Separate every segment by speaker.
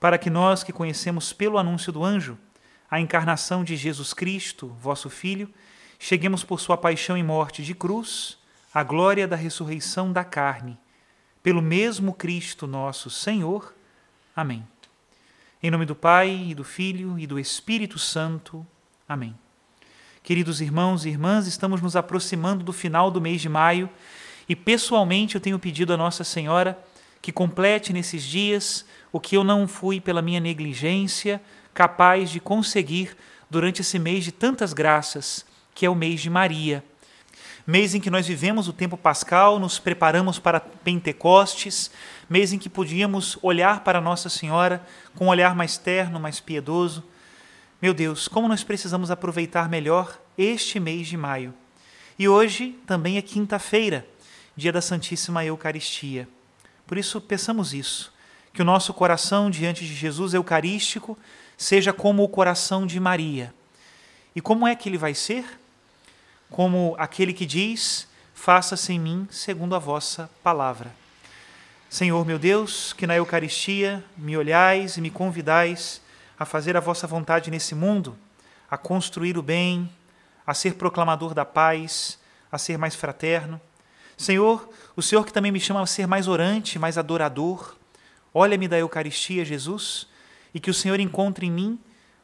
Speaker 1: para que nós que conhecemos pelo anúncio do anjo a encarnação de Jesus Cristo, vosso Filho, cheguemos por sua paixão e morte de cruz à glória da ressurreição da carne, pelo mesmo Cristo nosso Senhor. Amém. Em nome do Pai, e do Filho e do Espírito Santo. Amém. Queridos irmãos e irmãs, estamos nos aproximando do final do mês de maio e pessoalmente eu tenho pedido a Nossa Senhora que complete nesses dias o que eu não fui, pela minha negligência, capaz de conseguir durante esse mês de tantas graças, que é o mês de Maria. Mês em que nós vivemos o tempo pascal, nos preparamos para Pentecostes, mês em que podíamos olhar para Nossa Senhora com um olhar mais terno, mais piedoso. Meu Deus, como nós precisamos aproveitar melhor este mês de maio. E hoje também é quinta-feira, dia da Santíssima Eucaristia. Por isso, peçamos isso que o nosso coração diante de Jesus Eucarístico seja como o coração de Maria. E como é que ele vai ser? Como aquele que diz: Faça-se em mim segundo a vossa palavra. Senhor meu Deus, que na Eucaristia me olhais e me convidais a fazer a vossa vontade nesse mundo, a construir o bem, a ser proclamador da paz, a ser mais fraterno. Senhor, o Senhor que também me chama a ser mais orante, mais adorador, Olha-me da Eucaristia, Jesus, e que o Senhor encontre em mim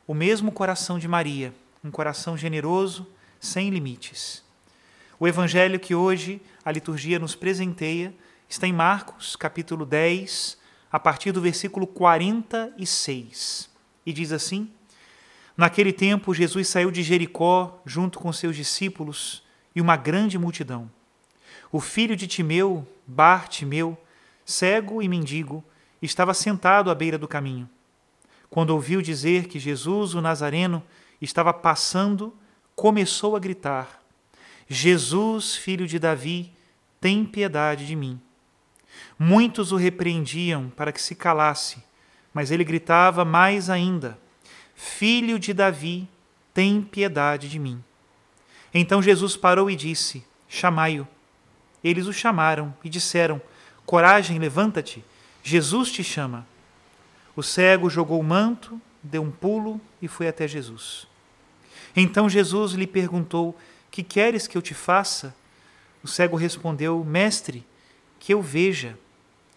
Speaker 1: o mesmo coração de Maria, um coração generoso, sem limites. O evangelho que hoje a liturgia nos presenteia está em Marcos, capítulo 10, a partir do versículo 46. E diz assim: Naquele tempo, Jesus saiu de Jericó junto com seus discípulos e uma grande multidão. O filho de Timeu, Bartimeu, cego e mendigo, estava sentado à beira do caminho. Quando ouviu dizer que Jesus, o Nazareno, estava passando, começou a gritar: Jesus, filho de Davi, tem piedade de mim. Muitos o repreendiam para que se calasse, mas ele gritava mais ainda: Filho de Davi, tem piedade de mim. Então Jesus parou e disse: Chamai-o. Eles o chamaram e disseram: Coragem, levanta-te Jesus te chama. O cego jogou o manto, deu um pulo e foi até Jesus. Então Jesus lhe perguntou: Que queres que eu te faça? O cego respondeu: Mestre, que eu veja.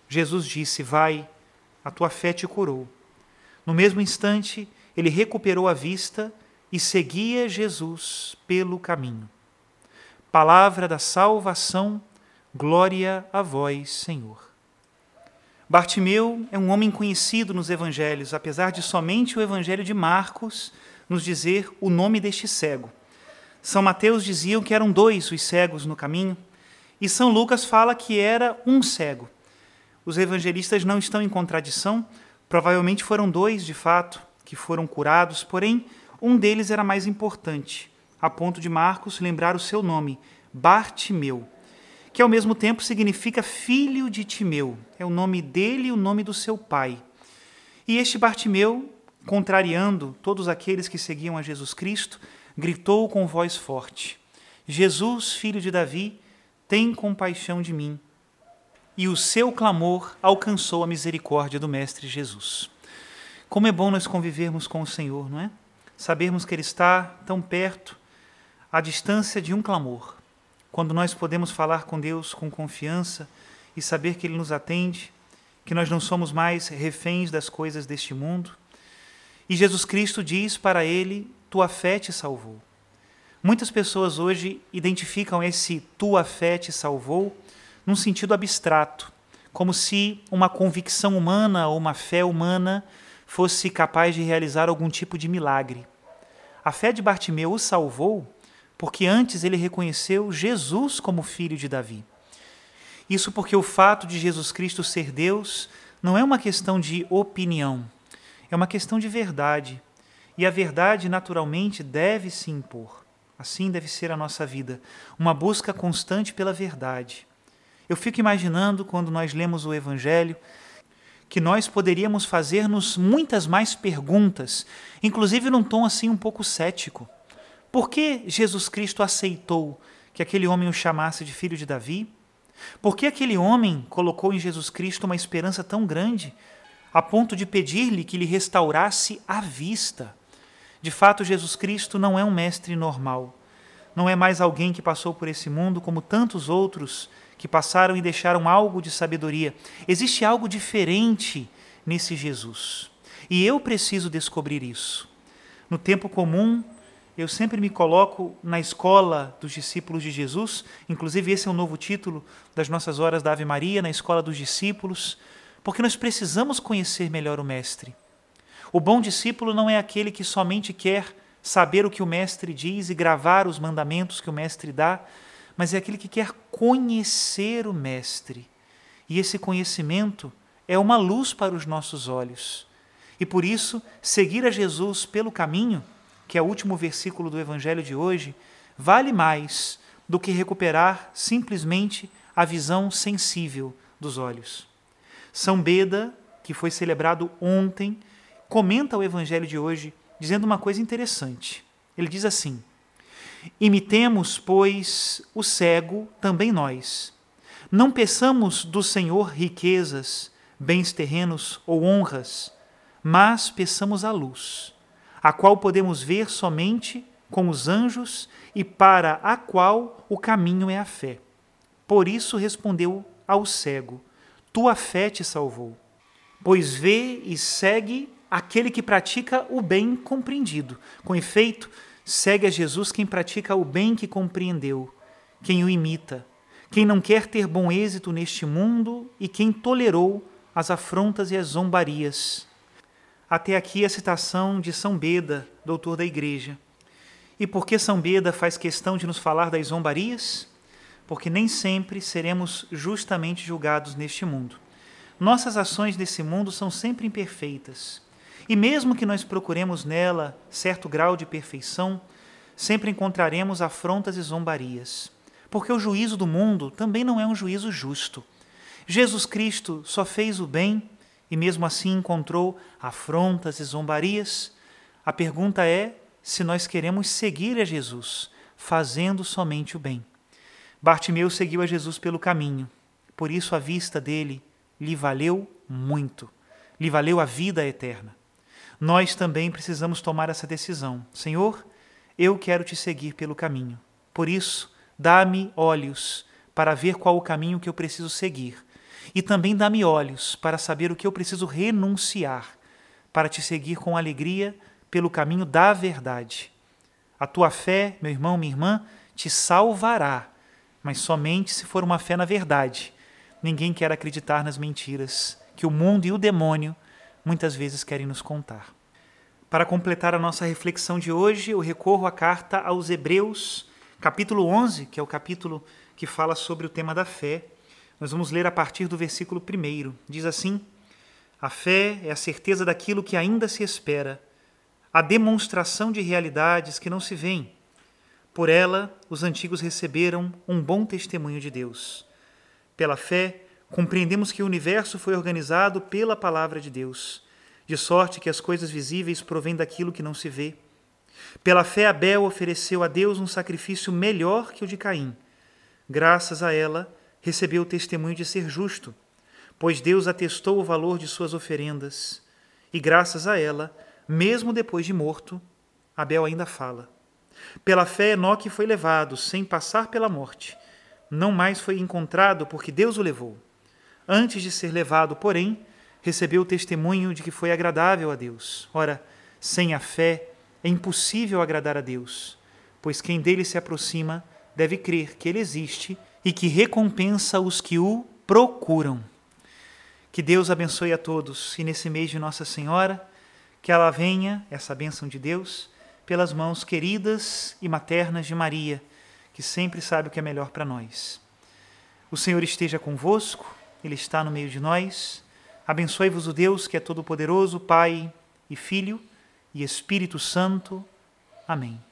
Speaker 1: Jesus disse: Vai, a tua fé te curou. No mesmo instante, ele recuperou a vista e seguia Jesus pelo caminho. Palavra da salvação, glória a vós, Senhor. Bartimeu é um homem conhecido nos evangelhos, apesar de somente o evangelho de Marcos nos dizer o nome deste cego. São Mateus diziam que eram dois os cegos no caminho, e São Lucas fala que era um cego. Os evangelistas não estão em contradição, provavelmente foram dois de fato que foram curados, porém um deles era mais importante, a ponto de Marcos lembrar o seu nome, Bartimeu que ao mesmo tempo significa filho de Timeu. É o nome dele e o nome do seu pai. E este Bartimeu contrariando todos aqueles que seguiam a Jesus Cristo, gritou com voz forte: Jesus, filho de Davi, tem compaixão de mim. E o seu clamor alcançou a misericórdia do Mestre Jesus. Como é bom nós convivermos com o Senhor, não é? Sabermos que Ele está tão perto, à distância de um clamor. Quando nós podemos falar com Deus com confiança e saber que Ele nos atende, que nós não somos mais reféns das coisas deste mundo. E Jesus Cristo diz para ele: Tua fé te salvou. Muitas pessoas hoje identificam esse tua fé te salvou num sentido abstrato, como se uma convicção humana ou uma fé humana fosse capaz de realizar algum tipo de milagre. A fé de Bartimeu o salvou porque antes ele reconheceu Jesus como filho de Davi. Isso porque o fato de Jesus Cristo ser Deus não é uma questão de opinião, é uma questão de verdade. E a verdade, naturalmente, deve se impor. Assim deve ser a nossa vida, uma busca constante pela verdade. Eu fico imaginando, quando nós lemos o Evangelho, que nós poderíamos fazer-nos muitas mais perguntas, inclusive num tom assim um pouco cético. Por que Jesus Cristo aceitou que aquele homem o chamasse de filho de Davi? Por que aquele homem colocou em Jesus Cristo uma esperança tão grande, a ponto de pedir-lhe que lhe restaurasse a vista? De fato, Jesus Cristo não é um mestre normal. Não é mais alguém que passou por esse mundo como tantos outros que passaram e deixaram algo de sabedoria. Existe algo diferente nesse Jesus. E eu preciso descobrir isso. No tempo comum, eu sempre me coloco na escola dos discípulos de Jesus, inclusive esse é um novo título das nossas horas da Ave Maria, na escola dos discípulos, porque nós precisamos conhecer melhor o Mestre. O bom discípulo não é aquele que somente quer saber o que o Mestre diz e gravar os mandamentos que o Mestre dá, mas é aquele que quer conhecer o Mestre. E esse conhecimento é uma luz para os nossos olhos. E por isso, seguir a Jesus pelo caminho que é o último versículo do Evangelho de hoje, vale mais do que recuperar simplesmente a visão sensível dos olhos. São Beda, que foi celebrado ontem, comenta o Evangelho de hoje dizendo uma coisa interessante. Ele diz assim: Imitemos, pois, o cego também nós. Não peçamos do Senhor riquezas, bens terrenos ou honras, mas peçamos a luz a qual podemos ver somente com os anjos e para a qual o caminho é a fé. Por isso respondeu ao cego: Tua fé te salvou. Pois vê e segue aquele que pratica o bem compreendido. Com efeito, segue a Jesus quem pratica o bem que compreendeu, quem o imita, quem não quer ter bom êxito neste mundo e quem tolerou as afrontas e as zombarias até aqui a citação de São Beda, doutor da Igreja. E por que São Beda faz questão de nos falar das zombarias? Porque nem sempre seremos justamente julgados neste mundo. Nossas ações nesse mundo são sempre imperfeitas. E mesmo que nós procuremos nela certo grau de perfeição, sempre encontraremos afrontas e zombarias. Porque o juízo do mundo também não é um juízo justo. Jesus Cristo só fez o bem e mesmo assim encontrou afrontas e zombarias, a pergunta é se nós queremos seguir a Jesus, fazendo somente o bem. Bartimeu seguiu a Jesus pelo caminho, por isso a vista dele lhe valeu muito, lhe valeu a vida eterna. Nós também precisamos tomar essa decisão. Senhor, eu quero te seguir pelo caminho. Por isso, dá-me olhos para ver qual o caminho que eu preciso seguir e também dá-me olhos para saber o que eu preciso renunciar para te seguir com alegria pelo caminho da verdade. A tua fé, meu irmão, minha irmã, te salvará, mas somente se for uma fé na verdade. Ninguém quer acreditar nas mentiras que o mundo e o demônio muitas vezes querem nos contar. Para completar a nossa reflexão de hoje, eu recorro à carta aos Hebreus, capítulo 11, que é o capítulo que fala sobre o tema da fé. Nós vamos ler a partir do versículo 1. Diz assim: A fé é a certeza daquilo que ainda se espera, a demonstração de realidades que não se veem. Por ela, os antigos receberam um bom testemunho de Deus. Pela fé, compreendemos que o universo foi organizado pela palavra de Deus, de sorte que as coisas visíveis provêm daquilo que não se vê. Pela fé, Abel ofereceu a Deus um sacrifício melhor que o de Caim. Graças a ela, recebeu o testemunho de ser justo, pois Deus atestou o valor de suas oferendas. E graças a ela, mesmo depois de morto, Abel ainda fala. Pela fé, Enoque foi levado, sem passar pela morte. Não mais foi encontrado, porque Deus o levou. Antes de ser levado, porém, recebeu o testemunho de que foi agradável a Deus. Ora, sem a fé é impossível agradar a Deus, pois quem dele se aproxima deve crer que ele existe e que recompensa os que o procuram. Que Deus abençoe a todos e nesse mês de Nossa Senhora, que ela venha, essa bênção de Deus, pelas mãos queridas e maternas de Maria, que sempre sabe o que é melhor para nós. O Senhor esteja convosco, Ele está no meio de nós. Abençoe-vos o Deus que é todo-poderoso, Pai e Filho e Espírito Santo. Amém.